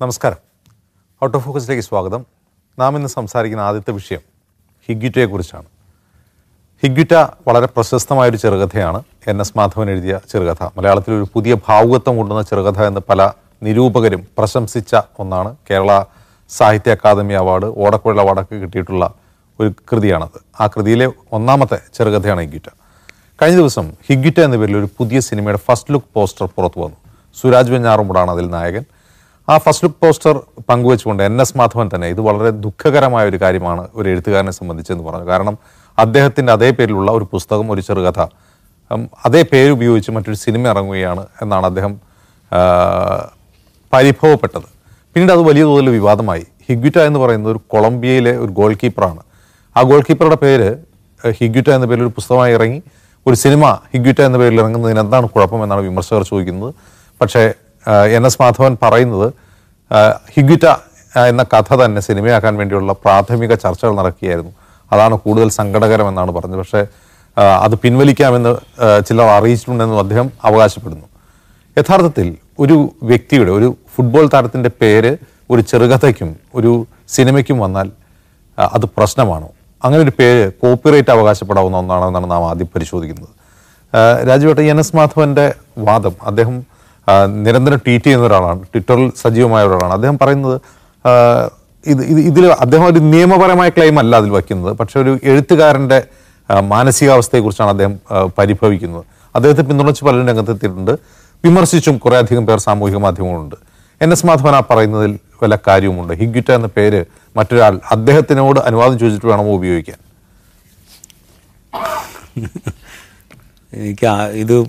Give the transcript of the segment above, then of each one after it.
നമസ്കാരം. Out of ഫോക്കസിലേക്ക് സ്വാഗതം. നാം ഇന്ന് സംസാരിക്കുന്ന ആദ്യത്തെ വിഷയം ഹിഗ്യുറ്റയെക്കുറിച്ചാണ് ഹിഗ്യുറ്റ വളരെ പ്രശസ്തമായൊരു ചെറുകഥയാണ്. എൻ എസ് മാധവൻ എഴുതിയ ചെറുകഥ. മലയാളത്തിൽ ഒരു പുതിയ ഭാവുകത്വം കൊണ്ടുവന്ന ചെറുകഥ എന്ന് പല നിരൂപകരും പ്രശംസിച്ച ഒന്നാണ്. കേരള സാഹിത്യ അക്കാദമി അവാർഡ് ഓടക്കുഴൽ അവാർഡൊക്കെ കിട്ടിയിട്ടുള്ള ഒരു കൃതിയാണത്. ആ കൃതിയിലെ ഒന്നാമത്തെ ചെറുകഥയാണ് ഹിഗ്യുറ്റ കഴിഞ്ഞ ദിവസം ഹിഗ്യുറ്റ എന്ന പേരിൽ ഒരു പുതിയ സിനിമയുടെ ഫസ്റ്റ് ലുക്ക് പോസ്റ്റർ പുറത്തു വന്നു. സുരാജ് വെഞ്ഞാറുമുടാണ് അതിൽ നായകൻ. ആ ഫസ്റ്റ് ലുക്ക് പോസ്റ്റർ പങ്കുവെച്ചുകൊണ്ട് എൻ എസ് മാധവൻ തന്നെ ഇത് വളരെ ദുഃഖകരമായ ഒരു കാര്യമാണ് ഒരു എഴുത്തുകാരനെ സംബന്ധിച്ചെന്ന് പറഞ്ഞു. കാരണം അദ്ദേഹത്തിന്റെ അതേ പേരിലുള്ള ഒരു പുസ്തകം ഒരു ചെറുകഥ അതേ പേര് ഉപയോഗിച്ച് മറ്റൊരു സിനിമ ഇറങ്ങുകയാണ് എന്നാണ് അദ്ദേഹം പരിഭവപ്പെട്ടത്. പിന്നീട് അത് വലിയ തോതിൽ വിവാദമായി. ഹിഗ്വിറ്റ എന്ന് പറയുന്നത് ഒരു കൊളംബിയയിലെ ഒരു ഗോൾ കീപ്പറാണ് ആ ഗോൾ കീപ്പറുടെ പേര് ഹിഗ്വിറ്റ എന്ന പേരിൽ ഒരു പുസ്തകമായി ഇറങ്ങി. ഒരു സിനിമ ഹിഗ്വിറ്റ എന്ന പേരിൽ ഇറങ്ങുന്നതിന് എന്താണ് കുഴപ്പം എന്നാണ് വിമർശകർ ചോദിക്കുന്നത്. പക്ഷേ എൻ എസ് മാധവൻ പറയുന്നത് ഏഹ്, എന്ന കഥ തന്നെ സിനിമയാക്കാൻ വേണ്ടിയുള്ള പ്രാഥമിക ചർച്ചകൾ നടക്കുകയായിരുന്നു. അതാണ് കൂടുതൽ സങ്കടകരമെന്നാണ് പറഞ്ഞത്. പക്ഷേ അത് പിൻവലിക്കാമെന്ന് ചിലർ അറിയിച്ചിട്ടുണ്ടെന്നും അദ്ദേഹം അവകാശപ്പെടുന്നു. യഥാർത്ഥത്തിൽ ഒരു വ്യക്തിയുടെ ഒരു ഫുട്ബോൾ താരത്തിന്റെ പേര് ഒരു ചെറുകഥയ്ക്കും ഒരു സിനിമയ്ക്കും വന്നാൽ അത് പ്രശ്നമാണോ. അങ്ങനെ ഒരു പേര് കോപ്പിറൈറ്റ് അവകാശപ്പെടാവുന്ന ഒന്നാണോ എന്നാണ് നാം ആദ്യം പരിശോധിക്കുന്നത്. രാജുവേട്ട എൻ എസ് മാധവന്റെ വാദം അദ്ദേഹം നിരന്തരം ട്വീറ്റ് ചെയ്യുന്ന ഒരാളാണ് ട്വിറ്ററിൽ സജീവമായ ഒരാളാണ്. അദ്ദേഹം പറയുന്നത് ഇത് ഇത് ഇതിൽ അദ്ദേഹം ഒരു നിയമപരമായ ക്ലെയിം അല്ല അതിൽ വയ്ക്കുന്നത് പക്ഷേ ഒരു എഴുത്തുകാരന്റെ മാനസികാവസ്ഥയെക്കുറിച്ചാണ് അദ്ദേഹം പരിഭവിക്കുന്നത്. അദ്ദേഹത്തെ പിന്തുണച്ച് പലരും രംഗത്തെത്തിയിട്ടുണ്ട്. വിമർശിച്ചും കുറേ അധികം പേർ സാമൂഹിക മാധ്യമങ്ങളുണ്ട്. എൻ എസ് മാധവൻ ആ പറയുന്നതിൽ വല്ല കാര്യവുമുണ്ട്? ഹിഗ്യുറ്റ എന്ന പേര് മറ്റൊരാൾ അദ്ദേഹത്തിനോട് അനുവാദം ചോദിച്ചിട്ട് വേണമോ ഉപയോഗിക്കാൻ? എനിക്ക് ഇത്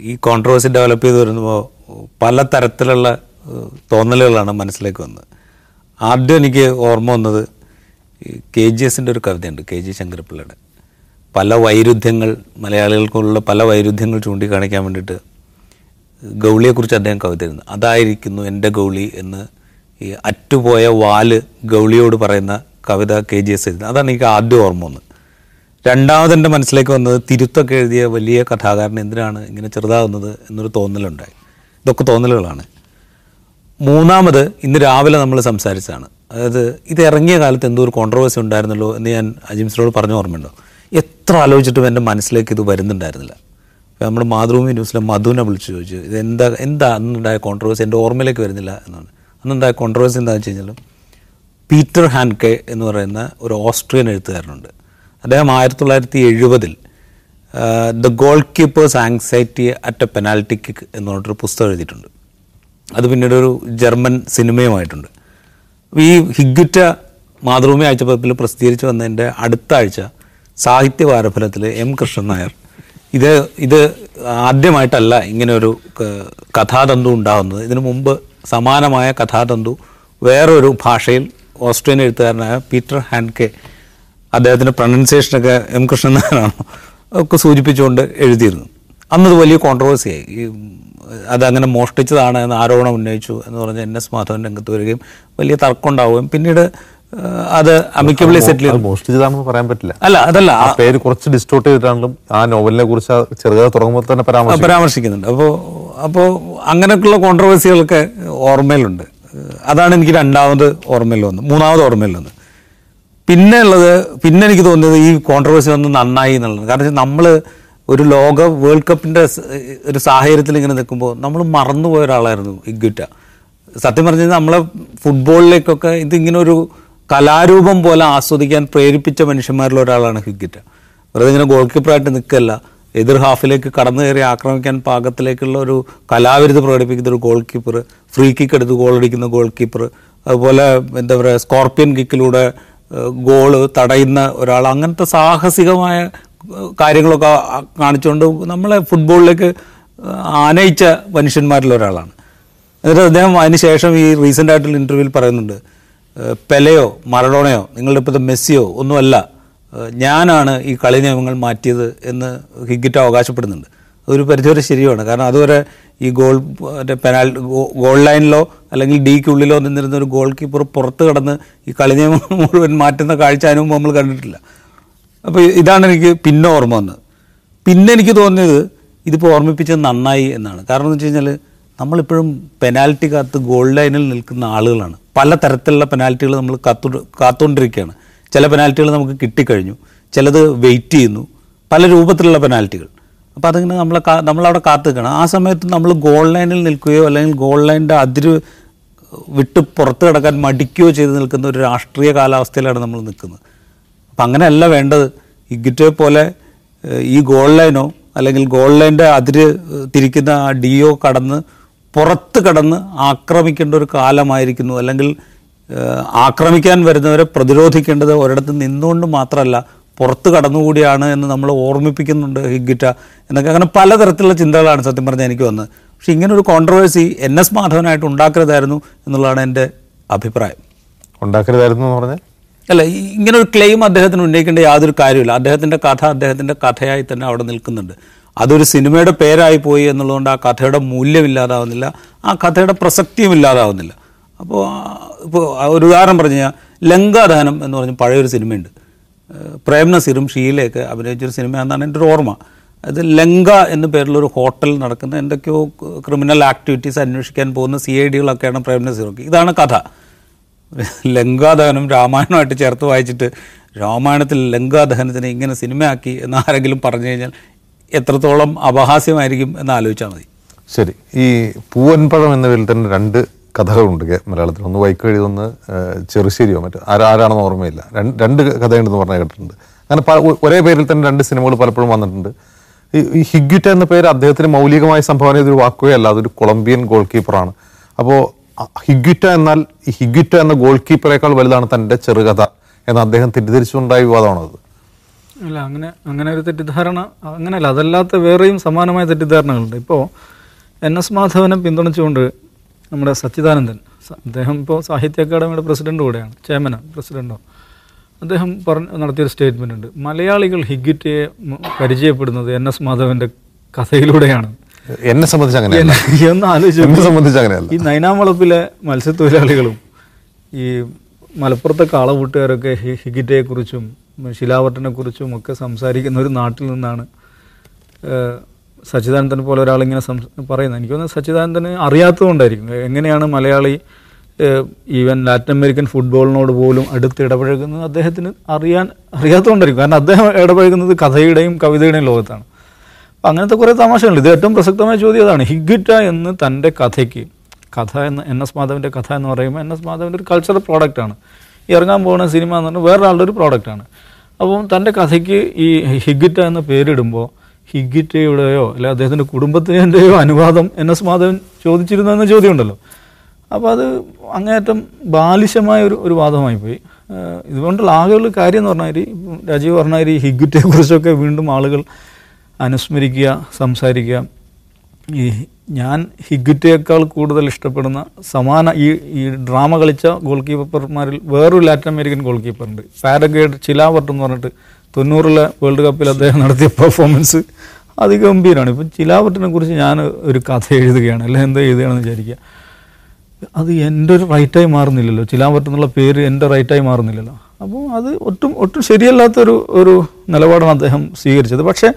ഈ കോൺട്രവേഴ്സി ഡെവലപ്പ് ചെയ്ത് വരുമ്പോൾ പല തരത്തിലുള്ള തോന്നലുകളാണ് മനസ്സിലേക്ക് വന്നത്. ആദ്യം എനിക്ക് ഓർമ്മ വന്നത് കെ ജി എസിന്റെ ഒരു കവിതയുണ്ട് കെ ജി ശങ്കരപ്പിള്ളയുടെ. പല വൈരുദ്ധ്യങ്ങൾ മലയാളികൾക്കുള്ള പല വൈരുദ്ധ്യങ്ങൾ ചൂണ്ടിക്കാണിക്കാൻ വേണ്ടിയിട്ട് ഗൗളിയെക്കുറിച്ച് അദ്ദേഹം കവിത എഴുതുന്നു. അതായിരിക്കുന്നു എന്റെ ഗൗളി എന്ന് ഈ അറ്റുപോയ വാൽ ഗൗളിയോട് പറയുന്ന കവിത കെ ജി എസ് എഴുതുന്നത് അതാണ് എനിക്ക് ആദ്യം ഓർമ്മ വന്നത്. രണ്ടാമത് എന്റെ മനസ്സിലേക്ക് വന്നത് തിരുത്തൊക്കെ എഴുതിയ വലിയ കഥാകാരൻ എന്തിനാണ് ഇങ്ങനെ ചെറുതാകുന്നത് എന്നൊരു തോന്നലുണ്ടായി. ഇതൊക്കെ തോന്നലുകളാണ്. മൂന്നാമത് ഇന്ന് രാവിലെ നമ്മൾ സംസാരിച്ചതാണ്. അതായത് ഇത് ഇറങ്ങിയ കാലത്ത് എന്തോ ഒരു കോൺട്രവേഴ്സി ഉണ്ടായിരുന്നല്ലോ എന്ന് ഞാൻ അജിംസിനോട് പറഞ്ഞു ഓർമ്മയുണ്ടോ? എത്ര ആലോചിച്ചിട്ടും എന്റെ മനസ്സിലേക്ക് ഇത് വരുന്നുണ്ടായിരുന്നില്ല. നമ്മൾ മാതൃഭൂമി ന്യൂസിലെ മധുവിനെ വിളിച്ച് ചോദിച്ചു ഇത് എന്താ എന്താ അന്നുണ്ടായ കോൺട്രവേഴ്സി എന്റെ ഓർമ്മയിലേക്ക് വരുന്നില്ല എന്നാണ്. അന്നുണ്ടായ കോൺട്രവേഴ്സി എന്താണെന്ന് വെച്ച് കഴിഞ്ഞാൽ പീറ്റർ ഹാൻകെ എന്ന് പറയുന്ന ഒരു ഓസ്ട്രിയൻ എഴുത്തുകാരനുണ്ട്. അദ്ദേഹം ആയിരത്തി തൊള്ളായിരത്തി എഴുപതിൽ the goalkeeper's anxiety at a penalty kick എന്ന് പറഞ്ഞിട്ടൊരു പുസ്തകം എഴുതിയിട്ടുണ്ട്. അത് പിന്നീട് ഒരു ജർമ്മൻ സിനിമയുമായിട്ടുണ്ട്. ഈ ഹിഗുറ്റ മാതൃഭൂമി ആഴ്ചപ്പതിപ്പിൽ പ്രസിദ്ധീകരിച്ച് വന്നതിന്റെ അടുത്ത ആഴ്ച സാഹിത്യ വാരഫലത്തിൽ എം കൃഷ്ണൻ നായർ ഇത് ഇത് ആദ്യമായിട്ടല്ല ഇങ്ങനെയൊരു കഥാതന്തു ഉണ്ടാകുന്നത്. ഇതിനു മുമ്പ് സമാനമായ കഥാതന്തു വേറൊരു ഭാഷയിൽ ഓസ്ട്രേലിയൻ എഴുത്തുകാരനായ പീറ്റർ ഹാൻകെ അദ്ദേഹത്തിന്റെ പ്രൊണൗൺസിയേഷനൊക്കെ എം കൃഷ്ണൻ നായരാണ് ഒക്കെ സൂചിപ്പിച്ചുകൊണ്ട് എഴുതിയിരുന്നു. അന്നത് വലിയ കോൺട്രവേഴ്സിയായി ഈ അതങ്ങനെ മോഷ്ടിച്ചതാണ് എന്ന് ആരോപണം ഉന്നയിച്ചു എന്ന് പറഞ്ഞ് എൻ. എസ്. മാധവൻ രംഗത്ത് വരികയും വലിയ തർക്കം ഉണ്ടാവുകയും പിന്നീട് അത് അമിക്കബിളി സെറ്റിൽ മോഷ്ടിച്ചതാണെന്ന് പറയാൻ പറ്റില്ല. അല്ല അതല്ല ആ പേര് കുറച്ച് ഡിസ്റ്റോർട്ട് ചെയ്തിട്ടാണെങ്കിലും ആ നോവലിനെ കുറിച്ച് ചെറുതായി തുടങ്ങുമ്പോൾ തന്നെ പരാമർശിക്കുന്നുണ്ട്. അപ്പോൾ അപ്പോൾ അങ്ങനെയൊക്കെയുള്ള കോൺട്രവേഴ്സികളൊക്കെ ഓർമ്മയിലുണ്ട്. അതാണ് എനിക്ക് രണ്ടാമത് ഓർമ്മയിൽ വന്നത്. മൂന്നാമത് ഓർമ്മയിൽ വന്നത്. പിന്നെ ഉള്ളത് പിന്നെ എനിക്ക് തോന്നിയത് ഈ കോൺട്രവേഴ്സി വന്ന് നന്നായി എന്നുള്ളത്. കാരണം നമ്മൾ ഒരു ലോക വേൾഡ് കപ്പിന്റെ ഒരു സാഹചര്യത്തിൽ ഇങ്ങനെ നിൽക്കുമ്പോൾ നമ്മൾ മറന്നുപോയ ഒരാളായിരുന്നു ഇഗ്വിറ്റ സത്യം പറഞ്ഞു കഴിഞ്ഞാൽ നമ്മളെ ഫുട്ബോളിലേക്കൊക്കെ ഇതിങ്ങനെ ഒരു കലാരൂപം പോലെ ആസ്വദിക്കാൻ പ്രേരിപ്പിച്ച മനുഷ്യന്മാരിൽ ഒരാളാണ് ഹിഗ്ഗിറ്റ വെറുതെ ഇങ്ങനെ ഗോൾ കീപ്പറായിട്ട് നിൽക്കല്ല. എതിർ ഹാഫിലേക്ക് കടന്നു കയറി ആക്രമിക്കാൻ പാകത്തിലേക്കുള്ള ഒരു കലാവിരുത് പ്രകടിപ്പിക്കുന്ന ഒരു ഗോൾ കീപ്പർ ഫ്രീ കിക്ക് എടുത്ത് ഗോൾ അടിക്കുന്ന ഗോൾ കീപ്പർ അതുപോലെ എന്താ പറയുക സ്കോർപ്പിയൻ കിക്കിലൂടെ ഗോൾ തടയുന്ന ഒരാൾ അങ്ങനത്തെ സാഹസികമായ കാര്യങ്ങളൊക്കെ കാണിച്ചുകൊണ്ട് നമ്മളെ ഫുട്ബോളിലേക്ക് ആനയിച്ച മനുഷ്യന്മാരിൽ ഒരാളാണ്. എന്നിട്ട് അദ്ദേഹം അതിന് ശേഷം ഈ റീസെന്റ് ആയിട്ടുള്ള ഇന്റർവ്യൂവിൽ പറയുന്നുണ്ട് പെലയോ മറഡോണയോ നിങ്ങളുടെ ഇപ്പോഴത്തെ മെസ്സിയോ ഒന്നുമല്ല ഞാനാണ് ഈ കളി നിയമങ്ങൾ മാറ്റിയത് എന്ന് ഹിഗിറ്റ് അവകാശപ്പെടുന്നുണ്ട്. അതൊരു പരിധിവരെ ശരിയാണ്. കാരണം അതുവരെ ഈ ഗോൾ മറ്റേ ഗോൾ ലൈനിലോ അല്ലെങ്കിൽ ഡിക്കുള്ളിലോ നിന്നിരുന്ന ഒരു ഗോൾ കീപ്പർ പുറത്ത് കടന്ന് ഈ കളി നിയമം മുഴുവൻ മാറ്റുന്ന കാഴ്ച അനുഭവം നമ്മൾ കണ്ടിട്ടില്ല. അപ്പോൾ ഇതാണ് എനിക്ക് പിന്നെ ഓർമ്മ വന്നത്. പിന്നെ എനിക്ക് തോന്നിയത് ഇതിപ്പോൾ ഓർമ്മിപ്പിച്ചത് നന്നായി എന്നാണ്. കാരണം എന്ന് വെച്ച് കഴിഞ്ഞാൽ നമ്മളിപ്പോഴും പെനാൽറ്റി കാത്ത് ഗോൾ ലൈനിൽ നിൽക്കുന്ന ആളുകളാണ്. പല തരത്തിലുള്ള പെനാൽറ്റികൾ നമ്മൾ കാത്തു കാത്തുകൊണ്ടിരിക്കുകയാണ്. ചില പെനാൽറ്റികൾ നമുക്ക് കിട്ടിക്കഴിഞ്ഞു. ചിലത് വെയിറ്റ് ചെയ്യുന്നു. പല രൂപത്തിലുള്ള പെനാൽറ്റികൾ അപ്പോൾ അതിങ്ങനെ നമ്മൾ നമ്മളവിടെ കാത്തു നിൽക്കണം ആ സമയത്ത് നമ്മൾ ഗോൾ ലൈനിൽ നിൽക്കുകയോ അല്ലെങ്കിൽ ഗോൾ ലൈനിന്റെ അതിര് വിട്ട് പുറത്ത് കിടക്കാൻ മടിക്കുകയോ ചെയ്ത് നിൽക്കുന്ന ഒരു രാഷ്ട്രീയ കാലാവസ്ഥയിലാണ് നമ്മൾ നിൽക്കുന്നത്. അപ്പം അങ്ങനെയല്ല വേണ്ടത്. ഇഗ്ഗിറ്റെ പോലെ ഈ ഗോൾ ലൈനോ അല്ലെങ്കിൽ ഗോൾ ലൈന്റെ അതിര് തിരിക്കുന്ന ആ ഡിയോ കടന്ന് പുറത്ത് കടന്ന് ആക്രമിക്കേണ്ട ഒരു കാലമായിരിക്കുന്നു. അല്ലെങ്കിൽ ആക്രമിക്കാൻ വരുന്നവരെ പ്രതിരോധിക്കേണ്ടത് ഒരിടത്ത് നിന്നുകൊണ്ട് മാത്രമല്ല പുറത്ത് കടന്നുകൂടിയാണ് എന്ന് നമ്മൾ ഓർമ്മിപ്പിക്കുന്നുണ്ട് ഹിഗ്ഗിറ്റ എന്നൊക്കെ. അങ്ങനെ പലതരത്തിലുള്ള ചിന്തകളാണ് സത്യം പറഞ്ഞാൽ എനിക്ക് വന്നത്. പക്ഷേ ഇങ്ങനെ ഒരു കോൺട്രവേഴ്സി എൻ എസ് മാധവനായിട്ട് ഉണ്ടാക്കരുതായിരുന്നു എന്നുള്ളതാണ് എന്റെ അഭിപ്രായം. ഉണ്ടാക്കരുതായിരുന്നു എന്ന് പറഞ്ഞാൽ? അല്ല ഇങ്ങനെ ഒരു ക്ലെയിം അദ്ദേഹത്തിന് ഉന്നയിക്കേണ്ട യാതൊരു കാര്യമില്ല അദ്ദേഹത്തിന്റെ കഥ അദ്ദേഹത്തിന്റെ കഥയായി തന്നെ അവിടെ നിൽക്കുന്നുണ്ട്. അതൊരു സിനിമയുടെ പേരായി പോയി എന്നുള്ളതുകൊണ്ട് ആ കഥയുടെ മൂല്യം ഇല്ലാതാവുന്നില്ല ആ കഥയുടെ പ്രസക്തിയും ഇല്ലാതാവുന്നില്ല അപ്പോൾ ഇപ്പോൾ ഒരു ഉദാഹരണം പറഞ്ഞു കഴിഞ്ഞാൽ ലങ്കാദഹനം എന്ന് പറഞ്ഞ പഴയൊരു സിനിമയുണ്ട്. പ്രേം നസീറും ഷീലയൊക്കെ അഭിനയിച്ചൊരു സിനിമ എന്നാണ് എന്റെ ഒരു ഓർമ്മ. അത് ലങ്ക എന്ന പേരിലൊരു ഹോട്ടൽ നടക്കുന്ന എന്തൊക്കെയോ ക്രിമിനൽ ആക്ടിവിറ്റീസ് അന്വേഷിക്കാൻ പോകുന്ന സി ഐ ഡികളൊക്കെയാണ് പ്രേം ഇതാണ് കഥ. ലങ്കാദഹനം രാമായണമായിട്ട് ചേർത്ത് വായിച്ചിട്ട് രാമായണത്തിൽ ലങ്കാദഹനത്തിനെ ഇങ്ങനെ സിനിമയാക്കി എന്ന് ആരെങ്കിലും പറഞ്ഞു കഴിഞ്ഞാൽ എത്രത്തോളം അപഹാസ്യമായിരിക്കും എന്ന് ആലോചിച്ചാൽ മതി. ശരി. ഈ പൂവൻപഴം എന്ന പേരിൽ തന്നെ രണ്ട് കഥകളുണ്ട് മലയാളത്തിൽ. ഒന്ന് വൈക്കഴി ഒന്ന് ചെറുശ്ശേരിയോ മറ്റോ ആരാ ആരാണെന്ന് ഓർമ്മയില്ല. രണ്ട് കഥയുണ്ടെന്ന് പറഞ്ഞ കേട്ടിട്ടുണ്ട്. അങ്ങനെ ഒരേ പേരിൽ തന്നെ രണ്ട് സിനിമകൾ പലപ്പോഴും വന്നിട്ടുണ്ട്. ഈ ഹിഗ്യുറ്റ എന്ന പേര് അദ്ദേഹത്തിന് മൗലികമായ സംഭാവന ഇതൊരു വാക്കുകയല്ല അതൊരു കൊളംബിയൻ ഗോൾ കീപ്പറാണ് അപ്പോൾ ഹിഗ്യുറ്റ എന്നാൽ ഹിഗ്യുറ്റ എന്ന ഗോൾ കീപ്പറേക്കാൾ വലുതാണ് തന്റെ ചെറുകഥ എന്ന് അദ്ദേഹം തെറ്റിദ്ധരിച്ചുകൊണ്ടായ വിവാദമാണത്. അല്ല അങ്ങനെ അങ്ങനെ ഒരു തെറ്റിദ്ധാരണ അങ്ങനെയല്ല. അതല്ലാത്ത വേറെയും സമാനമായ തെറ്റിദ്ധാരണകളുണ്ട്. ഇപ്പോൾ എൻ എസ് മാധവനെ പിന്തുണച്ചുകൊണ്ട് നമ്മുടെ സച്ചിദാനന്ദൻ. അദ്ദേഹം ഇപ്പോൾ സാഹിത്യ അക്കാദമിയുടെ പ്രസിഡന്റ് കൂടെയാണ് ചെയർമാനാണ് പ്രസിഡന്റോ. അദ്ദേഹം പറഞ്ഞ നടത്തിയൊരു സ്റ്റേറ്റ്മെന്റ് ഉണ്ട്. മലയാളികൾ ഹിഗ്ഗിറ്റയെ പരിചയപ്പെടുന്നത് എൻ എസ് മാധവന്റെ കഥയിലൂടെയാണ്. എന്നെ സംബന്ധിച്ച് അങ്ങനെയല്ല. എന്ന് ആലോചിച്ചു എന്നെ സംബന്ധിച്ച് അങ്ങനെയല്ല. ഈ നൈനാമളപ്പിലെ മത്സ്യത്തൊഴിലാളികളും ഈ മലപ്പുറത്തെ കാളവൂട്ടുകാരൊക്കെ ഹിഗിറ്റയെക്കുറിച്ചും ശിലാവട്ടനെക്കുറിച്ചും ഒക്കെ സംസാരിക്കുന്ന ഒരു നാട്ടിൽ നിന്നാണ് സച്ചിദാനന്ദനെ പോലെ ഒരാളിങ്ങനെ സം പറയുന്നത്. എനിക്ക് തോന്നുന്നത് സച്ചിദാനന്ദന് അറിയാത്തതുകൊണ്ടായിരിക്കും. എങ്ങനെയാണ് മലയാളി ഈവൻ ലാറ്റിൻ അമേരിക്കൻ ഫുട്ബോളിനോട് പോലും അടുത്ത് ഇടപഴകുന്നത് അദ്ദേഹത്തിന് അറിയാൻ അറിയാത്തതുകൊണ്ടായിരിക്കും. കാരണം അദ്ദേഹം ഇടപഴകുന്നത് കഥയുടെയും കവിതയുടെയും ലോകത്താണ്. അപ്പം അങ്ങനത്തെ കുറേ തമാശകളുണ്ട്. ഇത് ഏറ്റവും പ്രസക്തമായ ചോദ്യം അതാണ്. ഹിഗിറ്റ എന്ന് തന്റെ കഥയ്ക്ക് കഥ എന്ന് എൻ എസ് മാധവന്റെ കഥ എന്ന് പറയുമ്പോൾ എൻ എസ് മാധവന്റെ ഒരു കൾച്ചറൽ പ്രോഡക്റ്റാണ് ഇറങ്ങാൻ പോകുന്ന സിനിമ എന്ന് പറഞ്ഞാൽ വേറൊരാളുടെ ഒരു പ്രോഡക്റ്റാണ് അപ്പം തന്റെ കഥയ്ക്ക് ഈ ഹിഗിറ്റ എന്ന പേരിടുമ്പോൾ ഹിഗിറ്റയുടെയോ അല്ലെ അദ്ദേഹത്തിന്റെ കുടുംബത്തിന്റെയോ അനുവാദം എൻ എസ് മാധവൻ ചോദിച്ചിരുന്നു എന്ന ചോദ്യമുണ്ടല്ലോ. അപ്പോൾ അത് അങ്ങേയറ്റം ബാലിശമായ ഒരു ഒരു വാദമായി പോയി. ഇതുകൊണ്ടുള്ള ആകെയുള്ള കാര്യം എന്ന് പറഞ്ഞാൽ രാജീവ് പറഞ്ഞാൽ ഈ ഹിഗിറ്റയെക്കുറിച്ചൊക്കെ വീണ്ടും ആളുകൾ അനുസ്മരിക്കുക സംസാരിക്കുക. ഈ ഞാൻ ഹിഗിറ്റയേക്കാൾ കൂടുതൽ ഇഷ്ടപ്പെടുന്ന സമാന ഈ ഈ ഡ്രാമ കളിച്ച ഗോൾ കീപ്പർമാരിൽ വേറൊരു ലാറ്റിൻ അമേരിക്കൻ ഗോൾ കീപ്പറുണ്ട്. പാരഗേഡ് ചിലാവർട്ട് എന്ന് പറഞ്ഞിട്ട് തൊണ്ണൂറിലെ വേൾഡ് കപ്പിൽ അദ്ദേഹം നടത്തിയ പെർഫോമൻസ് അതിഗംഭീരമാണ് ഇപ്പം ചിലാവട്ടിനെ കുറിച്ച് ഞാൻ ഒരു കഥ എഴുതുകയാണ്. അല്ലെ? എന്താ എഴുതുകയാണെന്ന് വിചാരിക്കുക. അത് എന്റെ ഒരു റൈറ്റായി മാറുന്നില്ലല്ലോ. ചിലാവട്ട് എന്നുള്ള പേര് എന്റെ റൈറ്റായി മാറുന്നില്ലല്ലോ. അപ്പോൾ അത് ഒട്ടും ഒട്ടും ശരിയല്ലാത്തൊരു ഒരു നിലപാടാണ് അദ്ദേഹം സ്വീകരിച്ചത്. പക്ഷേ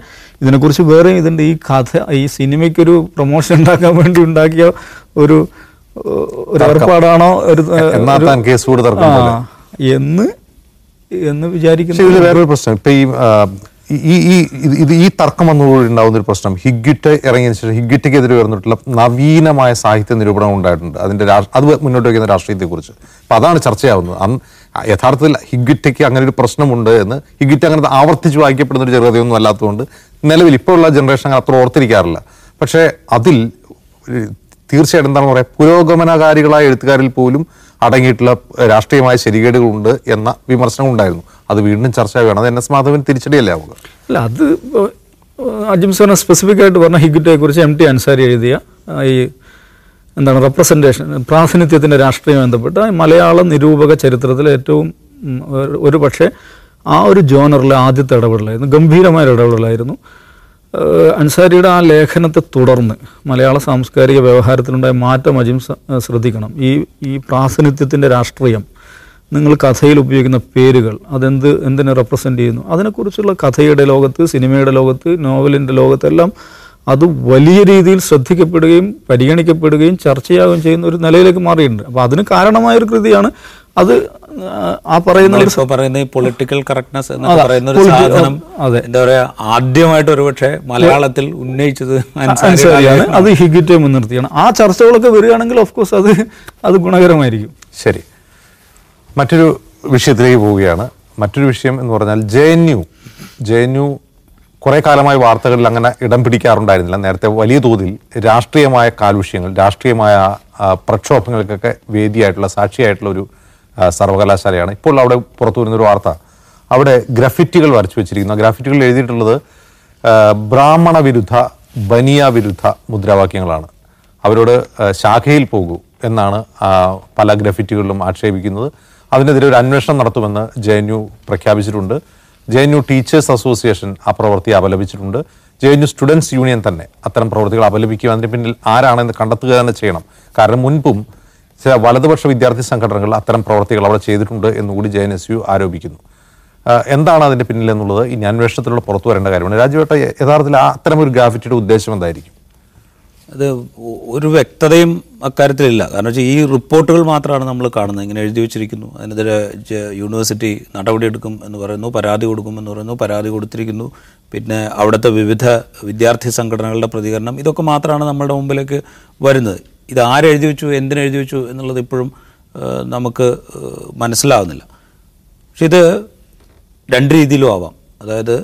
ഇതിനെക്കുറിച്ച് വേറെ ഇതിന്റെ ഈ കഥ ഈ സിനിമയ്ക്കൊരു പ്രൊമോഷൻ ഉണ്ടാക്കാൻ വേണ്ടി ഉണ്ടാക്കിയ ഒരു ഒരു ഏർപ്പാടാണോ? ഒരു എന്നാ എന്ന് വിചാരിക്കുന്നു. വേറൊരു പ്രശ്നം. ഇപ്പൊ ഈ ഈ ഈ ഇത് ഈ തർക്കം വന്നതോടെ ഉണ്ടാകുന്ന ഒരു പ്രശ്നം. ഹിഗ്യുറ്റ ഇറങ്ങിയതിന് ശേഷം ഹിഗ്യുറ്റയ്ക്കെതിരെ ഉയർന്നിട്ടുള്ള നവീനമായ സാഹിത്യ നിരൂപണം ഉണ്ടായിട്ടുണ്ട്. അതിന്റെ അത് മുന്നോട്ട് വയ്ക്കുന്ന രാഷ്ട്രീയത്തെക്കുറിച്ച്. അപ്പൊ അതാണ് ചർച്ചയാവുന്നത്. അന്ന് യഥാർത്ഥത്തിൽ ഹിഗ്യുറ്റയ്ക്ക് അങ്ങനെ ഒരു പ്രശ്നമുണ്ട് എന്ന് ഹിഗ്യുറ്റ അങ്ങനെ ആവർത്തിച്ച് വായിക്കപ്പെടുന്ന ഒരു ചെറുകഥയൊന്നും അല്ലാത്തതുകൊണ്ട് നിലവിൽ ഇപ്പോഴുള്ള ജനറേഷൻ അത്ര ഓർത്തിരിക്കാറില്ല. പക്ഷേ അതിൽ തീർച്ചയായിട്ടും എന്താണ് പറയുക പുരോഗമനകാരികളായ എഴുത്തുകാരിൽ പോലും അടങ്ങിയിട്ടുള്ള രാഷ്ട്രീയമായ ശരികേടുകളുണ്ട് എന്ന വിമർശനം ഉണ്ടായിരുന്നു അത് വീണ്ടും ചർച്ചയാവുകയാണ് അത് എൻ എസ് മാധവൻ തിരിച്ചടിയല്ലേ ആവുക? അല്ല അത് അജിം സോന സ്പെസിഫിക് ആയിട്ട് പറഞ്ഞ ഹിഗുറ്റയെ കുറിച്ച് എം ടി അൻസാരി എഴുതിയ ഈ എന്താണ് റെപ്രസെന്റേഷൻ പ്രാതിനിധ്യത്തിന്റെ രാഷ്ട്രീയം ബന്ധപ്പെട്ട മലയാള നിരൂപക ചരിത്രത്തിലെ ഏറ്റവും ഒരു- പക്ഷേ ആ ഒരു ജോണറിലെ ആദ്യത്തെ ഇടപെടലായിരുന്നു. ഗംഭീരമായ ഇടപെടലായിരുന്നു. അൻസാരിയുടെ ആ ലേഖനത്തെ തുടർന്ന് മലയാള സാംസ്കാരിക വ്യവഹാരത്തിലുണ്ടായ മാറ്റം അജിം ശ്രദ്ധിക്കണം. ഈ ഈ പ്രാസിനിധ്യത്തിന്റെ രാഷ്ട്രീയം നിങ്ങൾ കഥയിൽ ഉപയോഗിക്കുന്ന പേരുകൾ അതെന്ത് എന്തിനെ റെപ്രസെന്റ് ചെയ്യുന്നു അതിനെക്കുറിച്ചുള്ള കഥയുടെ ലോകത്ത് സിനിമയുടെ ലോകത്ത് നോവലിന്റെ ലോകത്തെല്ലാം അത് വലിയ രീതിയിൽ ശ്രദ്ധിക്കപ്പെടുകയും പരിഗണിക്കപ്പെടുകയും ചർച്ചയാവുകയും ചെയ്യുന്ന ഒരു നിലയിലേക്ക് മാറിയിട്ടുണ്ട്. അപ്പോൾ അതിന് കാരണമായ ഒരു കൃതിയാണ് അത് ആ, പറയുന്ന പറയുന്ന ഈ പൊളിറ്റിക്കൽ കറക്റ്റ്നെസ് എന്ന് പറയുന്ന ഒരു സാധനം അതെ. എന്താ പറയാ ആദ്യമായിട്ട് ഒരുപക്ഷെ മലയാളത്തിൽ ഉന്നയിച്ചത് അൻസാരി അൻസാരിയാണ് അത് ഹിഗിറ്റെ മുൻനിർത്തിയാണ്. ആ ചർച്ചകളൊക്കെ വരികയാണെങ്കിൽ ഓഫ് കോഴ്സ് അത് അത് ഗുണകരമായിരിക്കും. ശരി. മറ്റൊരു വിഷയത്തിലേക്ക് പോവുകയാണ്. മറ്റൊരു വിഷയം എന്ന് പറഞ്ഞാൽ J N U. J N U കുറേ കാലമായി വാർത്തകളിൽ അങ്ങനെ ഇടം പിടിക്കാറുണ്ടായിരുന്നില്ല. നേരത്തെ വലിയ തോതിൽ രാഷ്ട്രീയമായ കാലുഷ്യങ്ങൾ രാഷ്ട്രീയമായ പ്രക്ഷോഭങ്ങൾക്കൊക്കെ വേദിയായിട്ടുള്ള സാക്ഷിയായിട്ടുള്ള ഒരു സർവകലാശാലയാണ്. ഇപ്പോൾ അവിടെ പുറത്തു വരുന്നൊരു വാർത്ത. അവിടെ ഗ്രഫിറ്റികൾ വരച്ചു വെച്ചിരിക്കുന്നു. ആ ഗ്രാഫിറ്റികളിൽ എഴുതിയിട്ടുള്ളത് ബ്രാഹ്മണ വിരുദ്ധ ബനിയ വിരുദ്ധ മുദ്രാവാക്യങ്ങളാണ്. അവരോട് ശാഖയിൽ പോകൂ എന്നാണ് പല ഗ്രഫിറ്റികളിലും ആക്ഷേപിക്കുന്നത്. അതിനെതിരെ ഒരു അന്വേഷണം നടത്തുമെന്ന് ജെ എൻ യു പ്രഖ്യാപിച്ചിട്ടുണ്ട്. J N U teachers association ആ പ്രവൃത്തി അപലപിച്ചിട്ടുണ്ട്. J N U students union തന്നെ അത്തരം പ്രവൃത്തികൾ അപലപിക്കുക അതിന് പിന്നിൽ ആരാണെന്ന് കണ്ടെത്തുക തന്നെ ചെയ്യണം. കാരണം മുൻപും ചില വലതുപക്ഷ വിദ്യാർത്ഥി സംഘടനകൾ അത്തരം പ്രവർത്തികൾ അവിടെ ചെയ്തിട്ടുണ്ട് എന്നുകൂടി ജെ എൻ എസ് യു ആരോപിക്കുന്നു. എന്താണ് അതിന്റെ പിന്നിലെന്നുള്ളത് ഇനി അന്വേഷണത്തിലൂടെ പുറത്തു വരേണ്ട കാര്യമാണ്. രാജുവേട്ട യഥാർത്ഥത്തിൽ അത്തരം ഒരു ഗ്രാഫിറ്റിയുടെ ഉദ്ദേശം എന്തായിരിക്കും? അത് ഒരു വ്യക്തതയും അക്കാര്യത്തിലില്ല. കാരണം വെച്ചാൽ ഈ റിപ്പോർട്ടുകൾ മാത്രമാണ് നമ്മൾ കാണുന്നത്. ഇങ്ങനെ എഴുതി വെച്ചിരിക്കുന്നു. അതിനെതിരെ യൂണിവേഴ്സിറ്റി യൂണിവേഴ്സിറ്റി നടപടിയെടുക്കും എന്ന് പറയുന്നു പരാതി കൊടുക്കും എന്ന് പറയുന്നു പരാതി കൊടുത്തിരിക്കുന്നു. പിന്നെ അവിടുത്തെ വിവിധ വിദ്യാർത്ഥി സംഘടനകളുടെ പ്രതികരണം ഇതൊക്കെ മാത്രമാണ് നമ്മുടെ മുമ്പിലേക്ക് വരുന്നത്. ഇത് ആരെഴുതി വെച്ചു എന്തിനെഴുതി വെച്ചു എന്നുള്ളത് ഇപ്പോഴും നമുക്ക് മനസ്സിലാവുന്നില്ല. പക്ഷെ ഇത് രണ്ട് രീതിയിലും ആവാം. അതായത്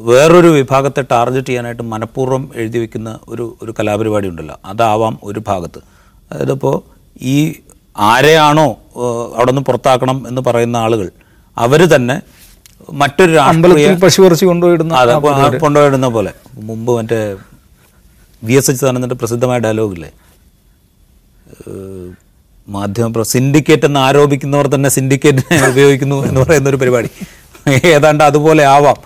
വേറൊരു വിഭാഗത്തെ ടാർഗറ്റ് ചെയ്യാനായിട്ട് മനഃപൂർവം എഴുതി വെക്കുന്ന ഒരു ഒരു കലാപരിപാടി ഉണ്ടല്ലോ. അതാവാം ഒരു ഭാഗത്ത്. അതായത് ഇപ്പോൾ ഈ ആരെയാണോ അവിടെ നിന്ന് പുറത്താക്കണം എന്ന് പറയുന്ന ആളുകൾ അവർ തന്നെ മറ്റൊരു രാഷ്ട്രീയ പശു കുറച്ച് കൊണ്ടുപോയിടുന്ന കൊണ്ടുപോയിടുന്ന പോലെ. മുമ്പ് മറ്റേ വി എസ് അച്യുതാനന്ദന്റെ പ്രസിദ്ധമായ ഡയലോഗില്ലേ? മാധ്യമ സിൻഡിക്കേറ്റ് എന്ന് ആരോപിക്കുന്നവർ തന്നെ സിൻഡിക്കേറ്റിനെ ഉപയോഗിക്കുന്നു എന്ന് പറയുന്ന ഒരു പരിപാടി. ഏതാണ്ട് അതുപോലെ ആവാം.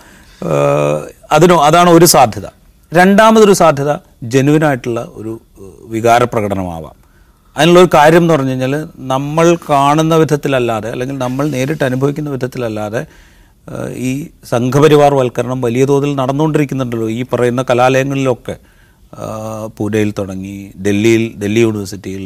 അതിനോ അതാണ് ഒരു സാധ്യത. രണ്ടാമതൊരു സാധ്യത ജനുവിനായിട്ടുള്ള ഒരു വികാരപ്രകടനമാവാം വികാര പ്രകടനമാവാം. അതിനുള്ളൊരു കാര്യം എന്ന് പറഞ്ഞു കഴിഞ്ഞാൽ നമ്മൾ കാണുന്ന വിധത്തിലല്ലാതെ അല്ലെങ്കിൽ നമ്മൾ നേരിട്ട് അനുഭവിക്കുന്ന വിധത്തിലല്ലാതെ ഈ സംഘപരിവാർ വൽക്കരണം വലിയ തോതിൽ നടന്നുകൊണ്ടിരിക്കുന്നുണ്ടല്ലോ ഈ പറയുന്ന കലാലയങ്ങളിലൊക്കെ. പൂനെയിൽ തുടങ്ങി ഡൽഹിയിൽ ഡൽഹി യൂണിവേഴ്സിറ്റിയിൽ